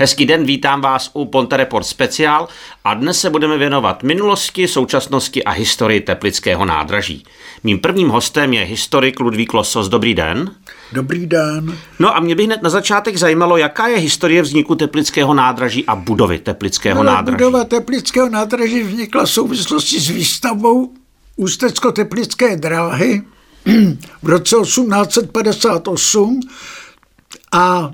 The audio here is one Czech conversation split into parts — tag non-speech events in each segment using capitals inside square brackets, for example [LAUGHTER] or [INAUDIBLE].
Hezký den, vítám vás u Ponte Report speciál a dnes se budeme věnovat minulosti, současnosti a historii Teplického nádraží. Mým prvním hostem je historik Ludvík Losos. Dobrý den. Dobrý den. No a mě by hned na začátek zajímalo, jaká je historie vzniku Teplického nádraží a budovy Teplického no, nádraží. Budova Teplického nádraží vznikla v souvislosti s výstavbou Ústecko-Teplické dráhy [CLEARS THROAT] v roce 1858 a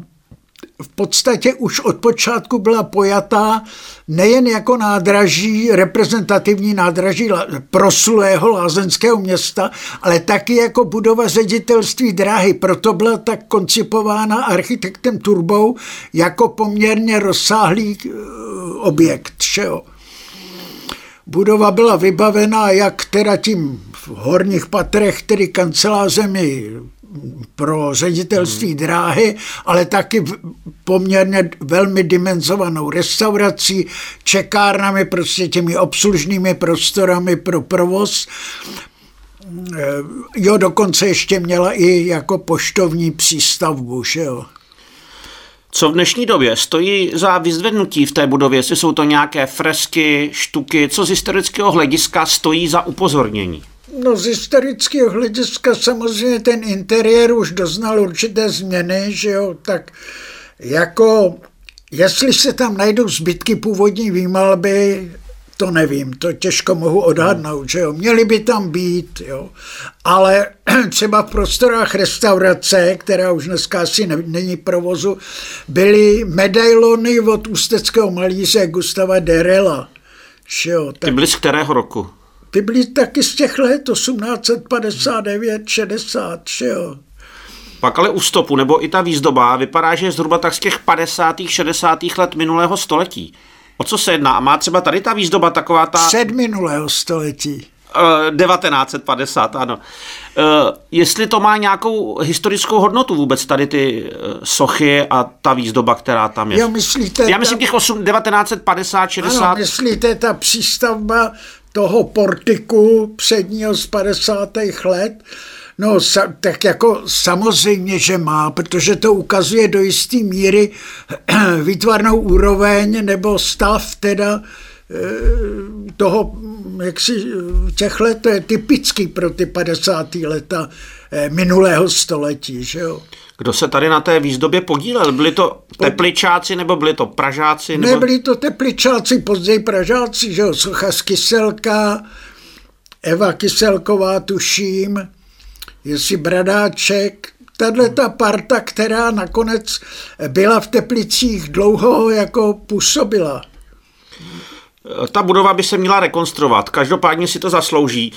v podstatě už od počátku byla pojatá nejen jako nádraží, reprezentativní nádraží proslulého lázenského města, ale taky jako budova ředitelství dráhy. Proto byla tak koncipována architektem Turbou jako poměrně rozsáhlý eh, objekt. Všeho. Budova byla vybavená jak teda tím v horních patrech, tedy kancelářemi pro ředitelství hmm. dráhy, ale taky poměrně velmi dimenzovanou restaurací, čekárnami, prostě těmi obslužnými prostorami pro provoz. Eh, jo, dokonce ještě měla i jako poštovní přístavbu, že jo. Co v dnešní době stojí za vyzvednutí v té budově? Jestli jsou to nějaké fresky, štuky, co z historického hlediska stojí za upozornění? No z historického hlediska samozřejmě ten interiér už doznal určité změny, že jo, tak jako jestli se tam najdou zbytky původní výmalby, to nevím, to těžko mohu odhadnout, že jo. Měly by tam být, jo. Ale [CLEARS THROAT] třeba v prostorách restaurace, která už dneska asi není provozu, byly medailony od ústeckého malíře Gustava Derela. Že jo. Tak... Ty byly z kterého roku? Ty byly taky z těch let 1859, 60, že jo. Pak ale u stopu, nebo i ta výzdoba, vypadá, že je zhruba tak z těch 50. 60. let minulého století. O co se jedná? A má třeba tady ta výzdoba taková ta... Před minulého století. 1950, eh, ano. Uh, jestli to má nějakou historickou hodnotu vůbec tady ty uh, sochy a ta výzdoba, která tam je. Jo, myslíte... Já myslím těch 8, 1950, 60... Ano, myslíte ta přístavba toho portiku předního z 50. let, No, tak jako samozřejmě, že má, protože to ukazuje do jisté míry [CLEARS THROAT] výtvarnou úroveň nebo stav teda toho, jak si těch let, to je typický pro ty 50. leta eh, minulého století, že jo. Kdo se tady na té výzdobě podílel? Byli to tepličáci nebo byli to pražáci? Nebo... Nebyli to tepličáci, později pražáci, že jo, Socha z Kyselka, Eva Kyselková, tuším, jestli Bradáček, tahle ta parta, která nakonec byla v Teplicích dlouho jako působila. Ta budova by se měla rekonstruovat, každopádně si to zaslouží.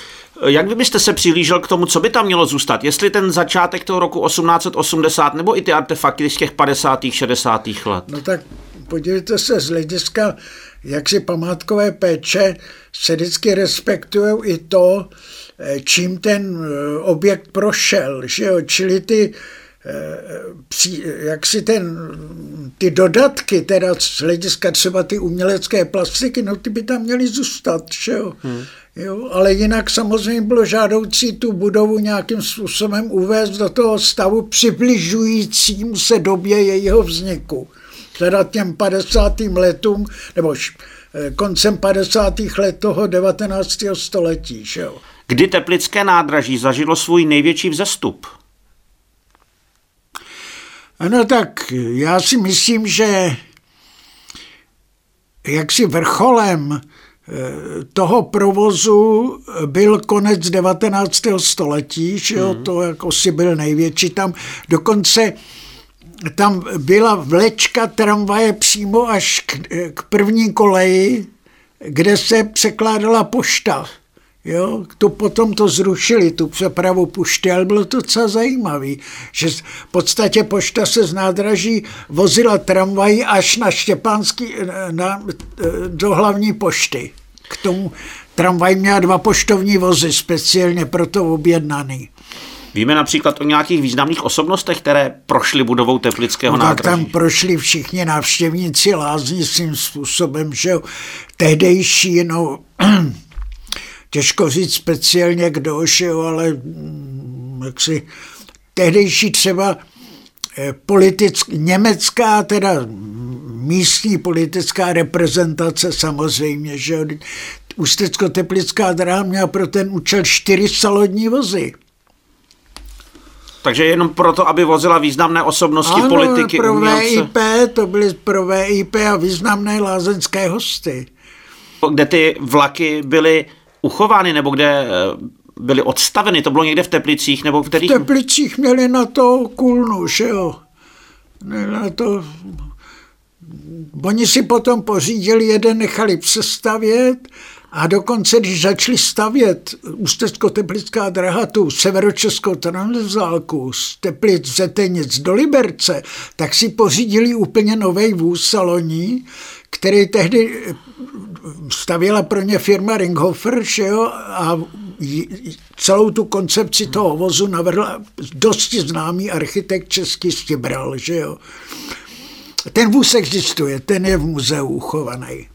Jak vy byste se přilížel k tomu, co by tam mělo zůstat? Jestli ten začátek toho roku 1880 nebo i ty artefakty z těch 50. 60. let? No tak podívejte se, z hlediska jaksi památkové péče se vždycky respektují i to, eh, čím ten eh, objekt prošel, že jo? čili ty jak si ten, ty dodatky, teda z hlediska třeba ty umělecké plastiky, no ty by tam měly zůstat, že jo. Hmm. Jo, ale jinak samozřejmě bylo žádoucí tu budovu nějakým způsobem uvést do toho stavu přibližujícím se době jejího vzniku. Teda těm 50. letům, nebo eh, koncem 50. let toho 19. století. Že jo. Kdy Teplické nádraží zažilo svůj největší vzestup? Ano, tak já si myslím, že jaksi vrcholem toho provozu byl konec 19. století, že jo, hmm. to jako si byl největší tam. Dokonce tam byla vlečka tramvaje přímo až k, k první koleji, kde se překládala pošta. Jo, to potom to zrušili, tu přepravu pušty, ale bylo to docela zajímavé, že v podstatě pošta se z nádraží vozila tramvají až na Štěpánský, na, do hlavní pošty. K tomu tramvaj měla dva poštovní vozy, speciálně proto objednaný. Víme například o nějakých významných osobnostech, které prošly budovou Teplického no, nádraží. tam prošli všichni návštěvníci lázní svým způsobem, že tehdejší, no, [CLEARS THROAT] těžko říct speciálně kdo, že ale mm, jak si tehdejší třeba politick, německá, teda místní politická reprezentace samozřejmě, že Ústecko-Teplická dráha měla pro ten účel čtyři salodní vozy. Takže jenom proto, aby vozila významné osobnosti, ano, politiky, pro umělce. VIP, to byly pro VIP a významné lázeňské hosty. Kde ty vlaky byly uchovány, nebo kde eh, byly odstaveny, to bylo někde v Teplicích, nebo v kterých... V Teplicích měli na to kulnu, že jo. Na to... Oni si potom pořídili, jeden nechali přestavět a dokonce, když začali stavět Ústecko-Teplická draha, tu severočeskou transválku z Teplic Zetenic do Liberce, tak si pořídili úplně nový vůz saloní, který tehdy stavěla pro ně firma Ringhofer, že jo, a celou tu koncepci toho vozu navrhl dosti známý architekt český Stibral, že jo. Ten vůz existuje, ten je v muzeu uchovaný.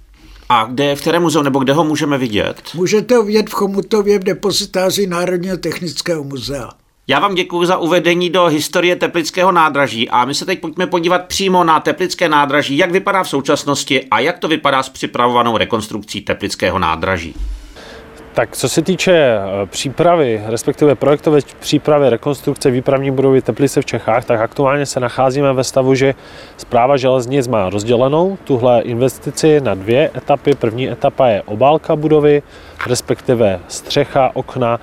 A kde, v kterém muzeu, nebo kde ho můžeme vidět? Můžete ho vidět v Chomutově v depozitáři Národního technického muzea. Já vám děkuji za uvedení do historie Teplického nádraží a my se teď pojďme podívat přímo na Teplické nádraží, jak vypadá v současnosti a jak to vypadá s připravovanou rekonstrukcí Teplického nádraží. Tak co se týče eh, přípravy, respektive projektové přípravy rekonstrukce výpravní budovy Teplice v Čechách, tak aktuálně se nacházíme ve stavu, že zpráva železnic má rozdělenou tuhle investici na dvě etapy. První etapa je obálka budovy, respektive střecha, okna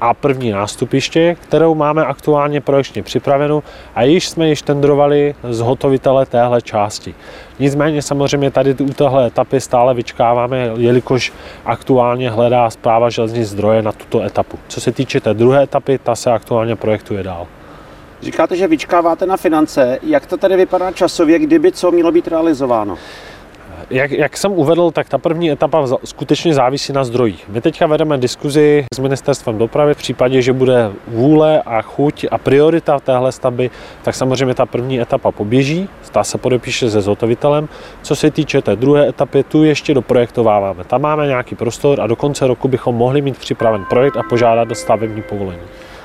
a první nástupiště, kterou máme aktuálně projekčně připravenou a již jsme již tendrovali zhotovitele téhle části. Nicméně samozřejmě tady u téhle etapy stále vyčkáváme, jelikož aktuálně hledá zpráva železnic zdroje na tuto etapu. Co se týče té druhé etapy, ta se aktuálně projektuje dál. Říkáte, že vyčkáváte na finance. Jak to tady vypadá časově, kdyby co mělo být realizováno? Jak, jak jsem uvedl, tak ta první etapa skutečně závisí na zdrojích. My teďka vedeme diskuzi s ministerstvem dopravy v případě, že bude vůle a chuť a priorita téhle stavby, tak samozřejmě ta první etapa poběží, ta se podepíše se zhotovitelem. Co se týče té druhé etapy, tu ještě doprojektováváme. Tam máme nějaký prostor a do konce roku bychom mohli mít připraven projekt a požádat do stavební povolení.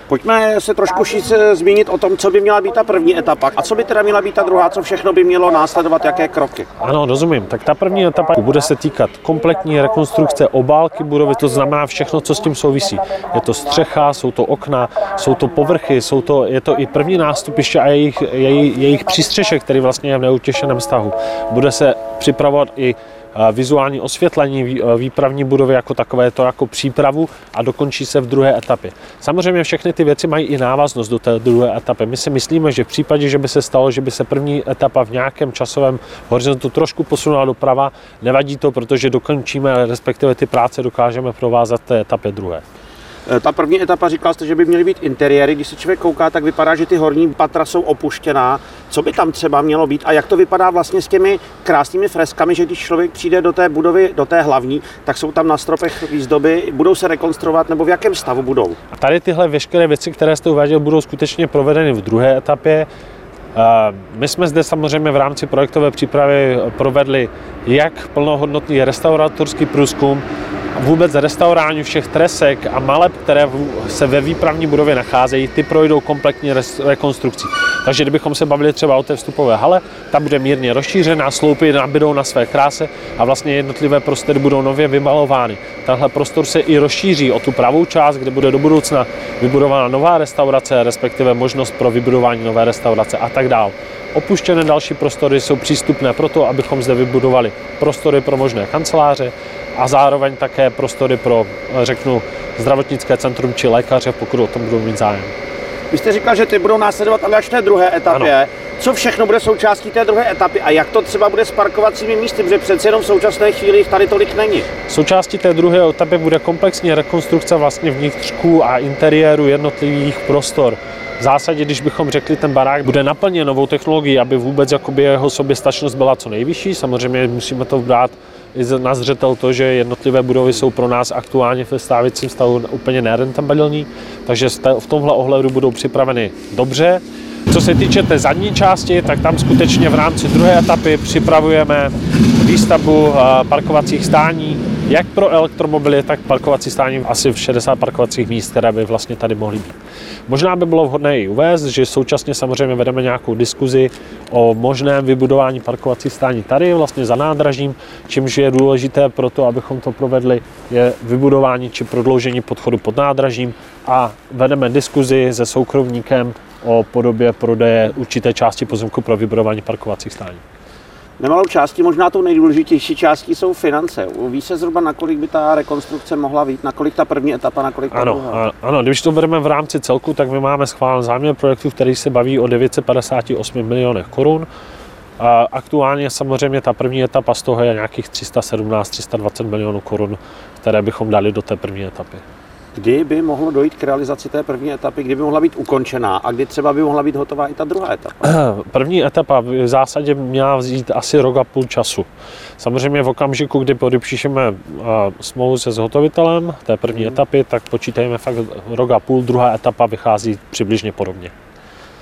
Pojďme se trošku šíc zmínit o tom, co by měla být ta první etapa a co by teda měla být ta druhá, co všechno by mělo následovat, jaké kroky. Ano, rozumím. Tak ta první etapa bude se týkat kompletní rekonstrukce obálky budovy, to znamená všechno, co s tím souvisí. Je to střecha, jsou to okna, jsou to povrchy, jsou to, je to i první nástupiště a jejich, jejich, jejich přístřešek, který vlastně je v neutěšeném stavu. Bude se připravovat i vizuální osvětlení výpravní budovy jako takové, to jako přípravu a dokončí se v druhé etapě. Samozřejmě všechny ty věci mají i návaznost do té druhé etapy. My si myslíme, že v případě, že by se stalo, že by se první etapa v nějakém časovém horizontu trošku posunula doprava, nevadí to, protože dokončíme, respektive ty práce dokážeme provázat té etapě druhé. Eh, ta první etapa říkal jste, že by měly být interiéry. Když se člověk kouká, tak vypadá, že ty horní patra jsou opuštěná. Co by tam třeba mělo být a jak to vypadá vlastně s těmi krásnými freskami, že když člověk přijde do té budovy, do té hlavní, tak jsou tam na stropech výzdoby, budou se rekonstruovat nebo v jakém stavu budou? A tady tyhle veškeré věci, které jste uváděl, budou skutečně provedeny v druhé etapě. My jsme zde samozřejmě v rámci projektové přípravy provedli jak plnohodnotný restauratorský průzkum, vůbec restaurání všech tresek a maleb, které se ve výpravní budově nacházejí, ty projdou kompletní rekonstrukcí. Takže kdybychom se bavili třeba o té vstupové hale, ta bude mírně rozšířená, sloupy nabídou na své kráse a vlastně jednotlivé prostory budou nově vymalovány. Tenhle prostor se i rozšíří o tu pravou část, kde bude do budoucna vybudována nová restaurace, respektive možnost pro vybudování nové restaurace a tak dále. Opuštěné další prostory jsou přístupné proto, abychom zde vybudovali prostory pro možné kanceláře, a zároveň také prostory pro, řeknu, zdravotnické centrum či lékaře, pokud o tom budou mít zájem. Vy jste říkal, že ty budou následovat ale až v té druhé etapě. Ano. Co všechno bude součástí té druhé etapy a jak to třeba bude s parkovacími místy, protože přece jenom v současné chvíli jich tady tolik není. Součástí té druhé etapy bude komplexní rekonstrukce vlastně vnitřků a interiéru jednotlivých prostor. V zásadě, když bychom řekli, ten barák bude naplněn novou technologií, aby vůbec jakoby jeho soběstačnost byla co nejvyšší. Samozřejmě musíme to brát i na zřetel to, že jednotlivé budovy jsou pro nás aktuálně ve stávajícím stavu úplně nerentabilní, takže v tomhle ohledu budou připraveny dobře. Co se týče té zadní části, tak tam skutečně v rámci druhé etapy připravujeme výstavbu eh, parkovacích stání, jak pro elektromobily, tak parkovací stání asi v 60 parkovacích míst, které by vlastně tady mohly být. Možná by bylo vhodné i uvést, že současně samozřejmě vedeme nějakou diskuzi o možném vybudování parkovací stání tady, vlastně za nádražím, čímž je důležité pro to, abychom to provedli, je vybudování či prodloužení podchodu pod nádražím a vedeme diskuzi se soukromníkem o podobě prodeje určité části pozemku pro vybudování parkovacích stání. Nemalou částí, možná tou nejdůležitější částí jsou finance. Ví se zhruba, na kolik by ta rekonstrukce mohla být, na kolik ta první etapa, na kolik ta ano, druhá? Ano, když to bereme v rámci celku, tak my máme schválen záměr projektu, který se baví o 958 milionech korun. A aktuálně samozřejmě ta první etapa z toho je nějakých 317-320 milionů korun, které bychom dali do té první etapy kdy by mohlo dojít k realizaci té první etapy, kdy by mohla být ukončená a kdy třeba by mohla být hotová i ta druhá etapa? [CLEARS THROAT] První etapa v zásadě měla vzít asi rok a půl času. Samozřejmě v okamžiku, kdy podepíšeme smlouvu se zhotovitelem té první hmm. etapy, tak počítajme fakt rok a půl, druhá etapa vychází přibližně podobně.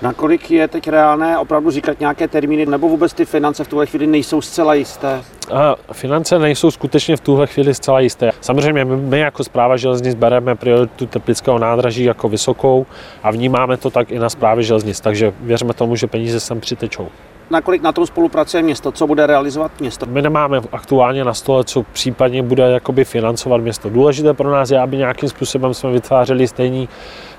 Nakolik je teď reálné opravdu říkat nějaké termíny, nebo vůbec ty finance v tuhle chvíli nejsou zcela jisté? A finance nejsou skutečně v tuhle chvíli zcela jisté. Samozřejmě my, jako zpráva železnic bereme prioritu Teplického nádraží jako vysokou a vnímáme to tak i na zprávě železnic, takže věřme tomu, že peníze sem přitečou nakolik na tom spolupracuje město, co bude realizovat město? My nemáme aktuálně na stole, co případně bude jakoby financovat město. Důležité pro nás je, aby nějakým způsobem jsme vytvářeli stejný,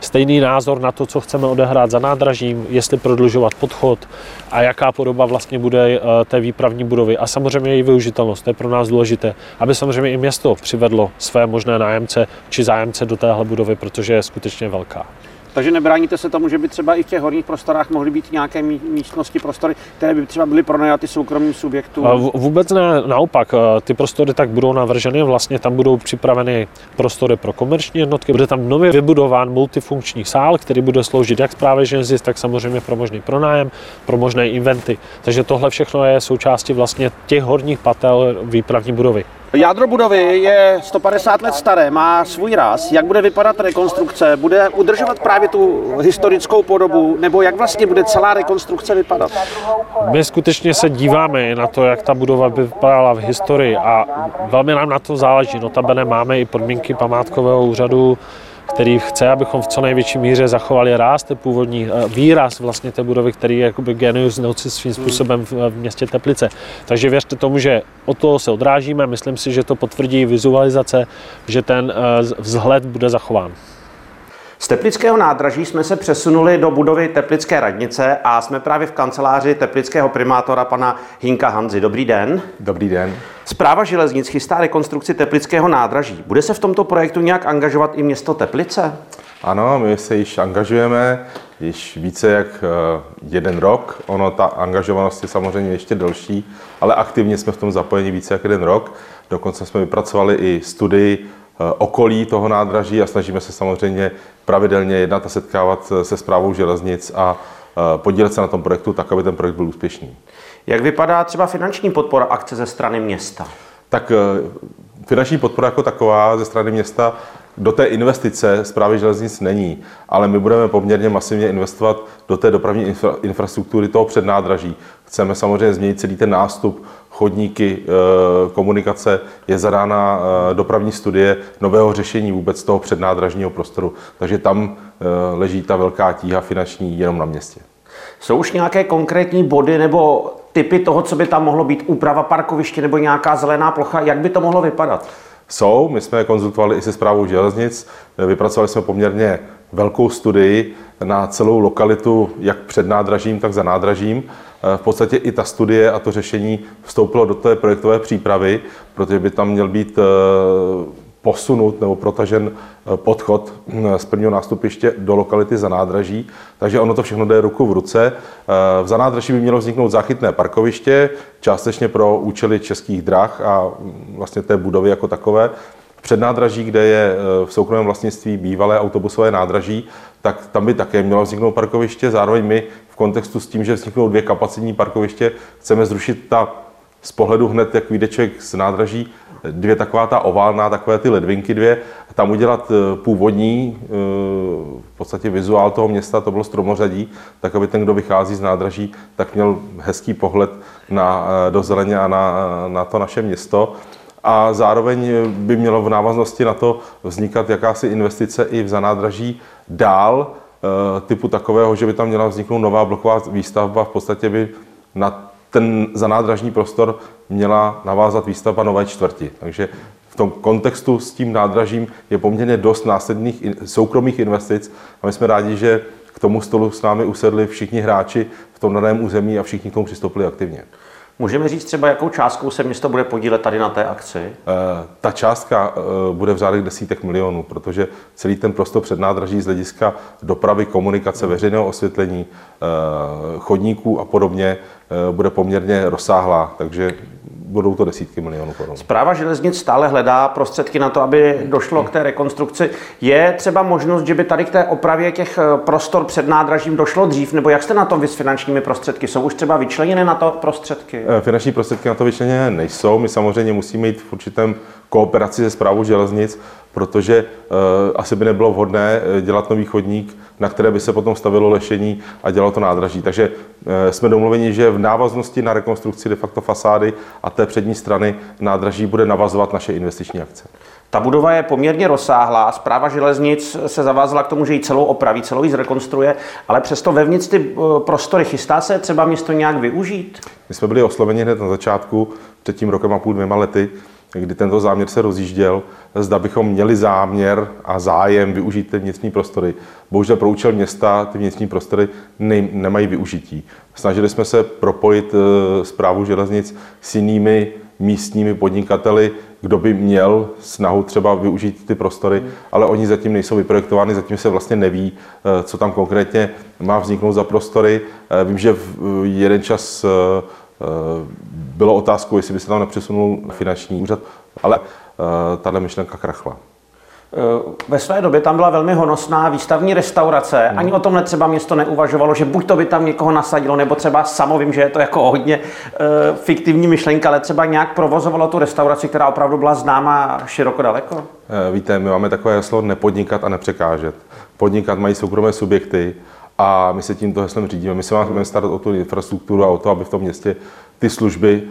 stejný názor na to, co chceme odehrát za nádražím, jestli prodlužovat podchod a jaká podoba vlastně bude eh, té výpravní budovy. A samozřejmě její využitelnost, to je pro nás důležité, aby samozřejmě i město přivedlo své možné nájemce či zájemce do téhle budovy, protože je skutečně velká. Takže nebráníte se tomu, že by třeba i v těch horních prostorách mohly být nějaké místnosti, prostory, které by třeba byly pronajaty soukromým subjektům? Vůbec ne, naopak. Ty prostory tak budou navrženy, vlastně tam budou připraveny prostory pro komerční jednotky. Bude tam nově vybudován multifunkční sál, který bude sloužit jak zprávě železnic, tak samozřejmě pro možný pronájem, pro možné inventy. Takže tohle všechno je součástí vlastně těch horních patel výpravní budovy. Jádro budovy je 150 let staré, má svůj ráz. Jak bude vypadat rekonstrukce? Bude udržovat právě tu historickou podobu? Nebo jak vlastně bude celá rekonstrukce vypadat? My skutečně se díváme na to, jak ta budova by vypadala v historii a velmi nám na to záleží. Notabene máme i podmínky památkového úřadu který chce, abychom v co největší míře zachovali ráz, ten původní eh, výraz vlastně té budovy, který je jakoby genius noci svým hmm. způsobem v, v městě Teplice. Takže věřte tomu, že od toho se odrážíme, myslím si, že to potvrdí vizualizace, že ten eh, vzhled bude zachován. Z Teplického nádraží jsme se přesunuli do budovy Teplické radnice a jsme právě v kanceláři teplického primátora pana Hinka Hanzy. Dobrý den. Dobrý den. Zpráva železnic chystá rekonstrukci Teplického nádraží. Bude se v tomto projektu nějak angažovat i město Teplice? Ano, my se již angažujeme již více jak eh, jeden rok. Ono, ta angažovanost je samozřejmě ještě delší, ale aktivně jsme v tom zapojeni více jak jeden rok. Dokonce jsme vypracovali i studii eh, okolí toho nádraží a snažíme se samozřejmě pravidelně jednat a setkávat se zprávou železnic a eh, podílet se na tom projektu tak, aby ten projekt byl úspěšný. Jak vypadá třeba finanční podpora akce ze strany města? Tak finanční podpora jako taková ze strany města do té investice zprávy železnic není, ale my budeme poměrně masivně investovat do té dopravní infra, infrastruktury toho přednádraží. Chceme samozřejmě změnit celý ten nástup, chodníky, eh, komunikace, je zadána eh, dopravní studie nového řešení vůbec toho přednádražního prostoru. Takže tam eh, leží ta velká tíha finanční jenom na městě. Jsou už nějaké konkrétní body nebo typy toho, co by tam mohlo být, úprava parkoviště nebo nějaká zelená plocha, jak by to mohlo vypadat? Jsou, my jsme konzultovali i se zprávou železnic, vypracovali jsme poměrně velkou studii na celou lokalitu, jak před nádražím, tak za nádražím. V podstatě i ta studie a to řešení vstoupilo do té projektové přípravy, protože by tam měl být eh, posunut nebo protažen eh, podchod hm, z prvního nástupiště do lokality za nádraží. Takže ono to všechno jde ruku v ruce. Eh, v zanádraží by mělo vzniknout záchytné parkoviště, částečně pro účely českých drah a hm, vlastně té budovy jako takové. Před nádraží, kde je eh, v soukromém vlastnictví bývalé autobusové nádraží, tak tam by také mělo vzniknout parkoviště. Zároveň my v kontextu s tím, že vzniknou dvě kapacitní parkoviště, chceme zrušit ta z pohledu hned, jak vyjde z nádraží, dvě taková ta oválná, takové ty ledvinky dvě, tam udělat eh, původní, eh, v podstatě vizuál toho města, to bylo stromořadí, tak aby ten, kdo vychází z nádraží, tak měl hezký pohled na, eh, do zeleně a na, na to naše město. a zároveň by mělo v návaznosti na to vznikat jakási investice i v zanádraží dál, typu takového, že by tam měla vzniknout nová bloková výstavba, v podstatě by na ten zanádražní prostor měla navázat výstavba nové čtvrti. Takže v tom kontextu s tím nádražím je poměrně dost následných soukromých investic a my jsme rádi, že k tomu stolu s námi usedli všichni hráči v tom daném území a všichni k tomu přistoupili aktivně. Můžeme říct třeba, jakou částkou se město bude podílet tady na té akci? E, ta částka e, bude v řádech desítek milionů, protože celý ten prostor před nádraží z hlediska dopravy, komunikace, veřejného osvětlení, e, chodníků a podobně bude poměrně rozsáhlá, takže budou to desítky milionů korun. Zpráva železnic stále hledá prostředky na to, aby došlo k té rekonstrukci. Je třeba možnost, že by tady k té opravě těch eh, prostor před nádražím došlo dřív, nebo jak jste na tom vy s finančními prostředky? Jsou už třeba vyčleněné na to prostředky? Eh, finanční prostředky na to vyčleněné nejsou. My samozřejmě musíme jít v určitém kooperaci se zprávou železnic, protože uh, asi by nebylo vhodné dělat nový chodník, na které by se potom stavilo lešení a dělalo to nádraží. Takže uh, jsme domluveni, že v návaznosti na rekonstrukci de facto fasády a té přední strany nádraží bude navazovat naše investiční akce. Ta budova je poměrně rozsáhlá, zpráva železnic se zavázala k tomu, že ji celou opraví, celou ji zrekonstruuje, ale přesto vevnitř ty prostory chystá se třeba město nějak využít? My jsme byli osloveni hned na začátku, před tím rokem a půl, dvěma lety, kdy tento záměr se rozjížděl, zda bychom měli záměr a zájem využít ty vnitřní prostory. Bohužel pro účel města ty vnitřní prostory ne, nemají využití. Snažili jsme se propojit zprávu eh, železnic s jinými místními podnikateli, kdo by měl snahu třeba využít ty prostory, hmm. ale oni zatím nejsou vyprojektovány, zatím se vlastně neví, eh, co tam konkrétně má vzniknout za prostory. Eh, vím, že v jeden čas bylo otázkou, jestli by se tam nepřesunul finanční úřad, ale tahle myšlenka krachla. Eh, ve své době tam byla velmi honosná výstavní restaurace. Hmm. Ani o tomhle třeba město neuvažovalo, že buď to by tam někoho nasadilo, nebo třeba samo vím, že je to jako hodně uh, fiktivní myšlenka, ale třeba nějak provozovalo tu restauraci, která opravdu byla známá široko daleko? Eh, víte, my máme takové heslo nepodnikat a nepřekážet. Podnikat mají soukromé subjekty a my se tímto heslem řídíme. My se máme starat o tu infrastrukturu a o to, aby v tom městě ty služby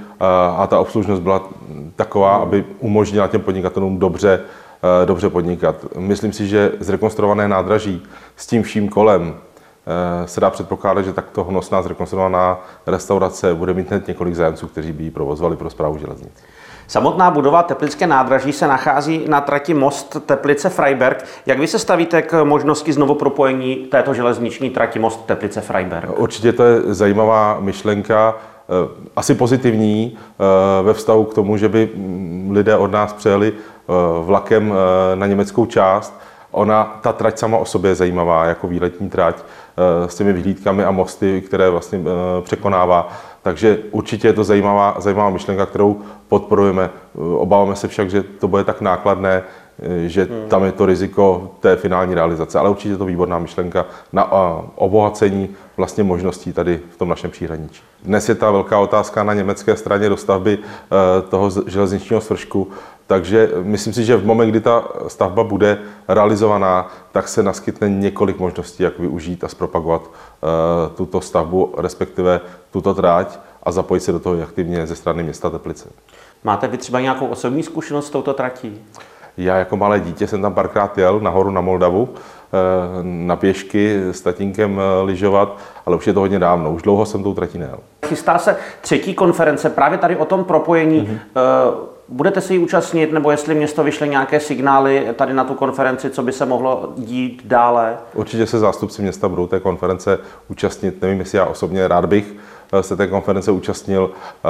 a ta obslužnost byla taková, aby umožnila těm podnikatelům dobře Eh, dobře podnikat. Myslím si, že zrekonstruované nádraží s tím vším kolem eh, se dá předpokládat, že takto honosná zrekonstruovaná restaurace bude mít hned několik zájemců, kteří by ji provozovali pro zprávu železnic. Samotná budova Teplické nádraží se nachází na trati Most Teplice Freiberg. Jak vy se stavíte k možnosti znovu propojení této železniční trati Most Teplice Freiberg? Určitě to je zajímavá myšlenka, eh, asi pozitivní ve vztahu k tomu, že by mm, lidé od nás přejeli Eh, vlakem eh, na německou část. Ona, ta trať sama o sobě je zajímavá, jako výletní trať eh, s těmi vyhlídkami a mosty, které vlastně překonává. Takže určitě je to zajímavá, zajímavá myšlenka, kterou podporujeme. Obáváme se však, že to bude tak nákladné, že hmm. tam je to riziko té finální realizace. Ale určitě je to výborná myšlenka na obohacení vlastně možností tady v tom našem příhraničí. Dnes je ta velká otázka na německé straně dostavby toho železničního svršku. Takže myslím si, že v moment, kdy ta stavba bude realizovaná, tak se naskytne několik možností, jak využít a zpropagovat uh, tuto stavbu, respektive tuto tráť a zapojit se do toho aktivně ze strany města Teplice. Máte vy třeba nějakou osobní zkušenost s touto tratí? Já jako malé dítě jsem tam párkrát jel nahoru na Moldavu eh, na pěšky s tatínkem eh, lyžovat, ale už je to hodně dávno, už dlouho jsem tou tratí nejel. Chystá se třetí konference právě tady o tom propojení. Mm-hmm. Budete se jí účastnit, nebo jestli město vyšle nějaké signály tady na tu konferenci, co by se mohlo dít dále? Určitě se zástupci města budou té konference účastnit. Nevím, jestli já osobně rád bych eh, se té konference účastnil eh,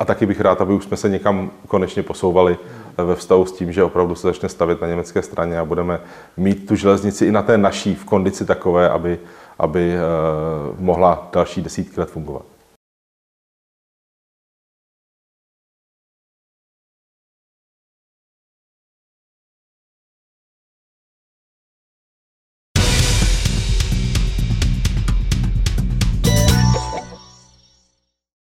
a taky bych rád, aby už jsme se někam konečně posouvali eh, ve vztahu s tím, že opravdu se začne stavět na německé straně a budeme mít tu železnici i na té naší v kondici takové, aby, aby mohla další desítky let fungovat.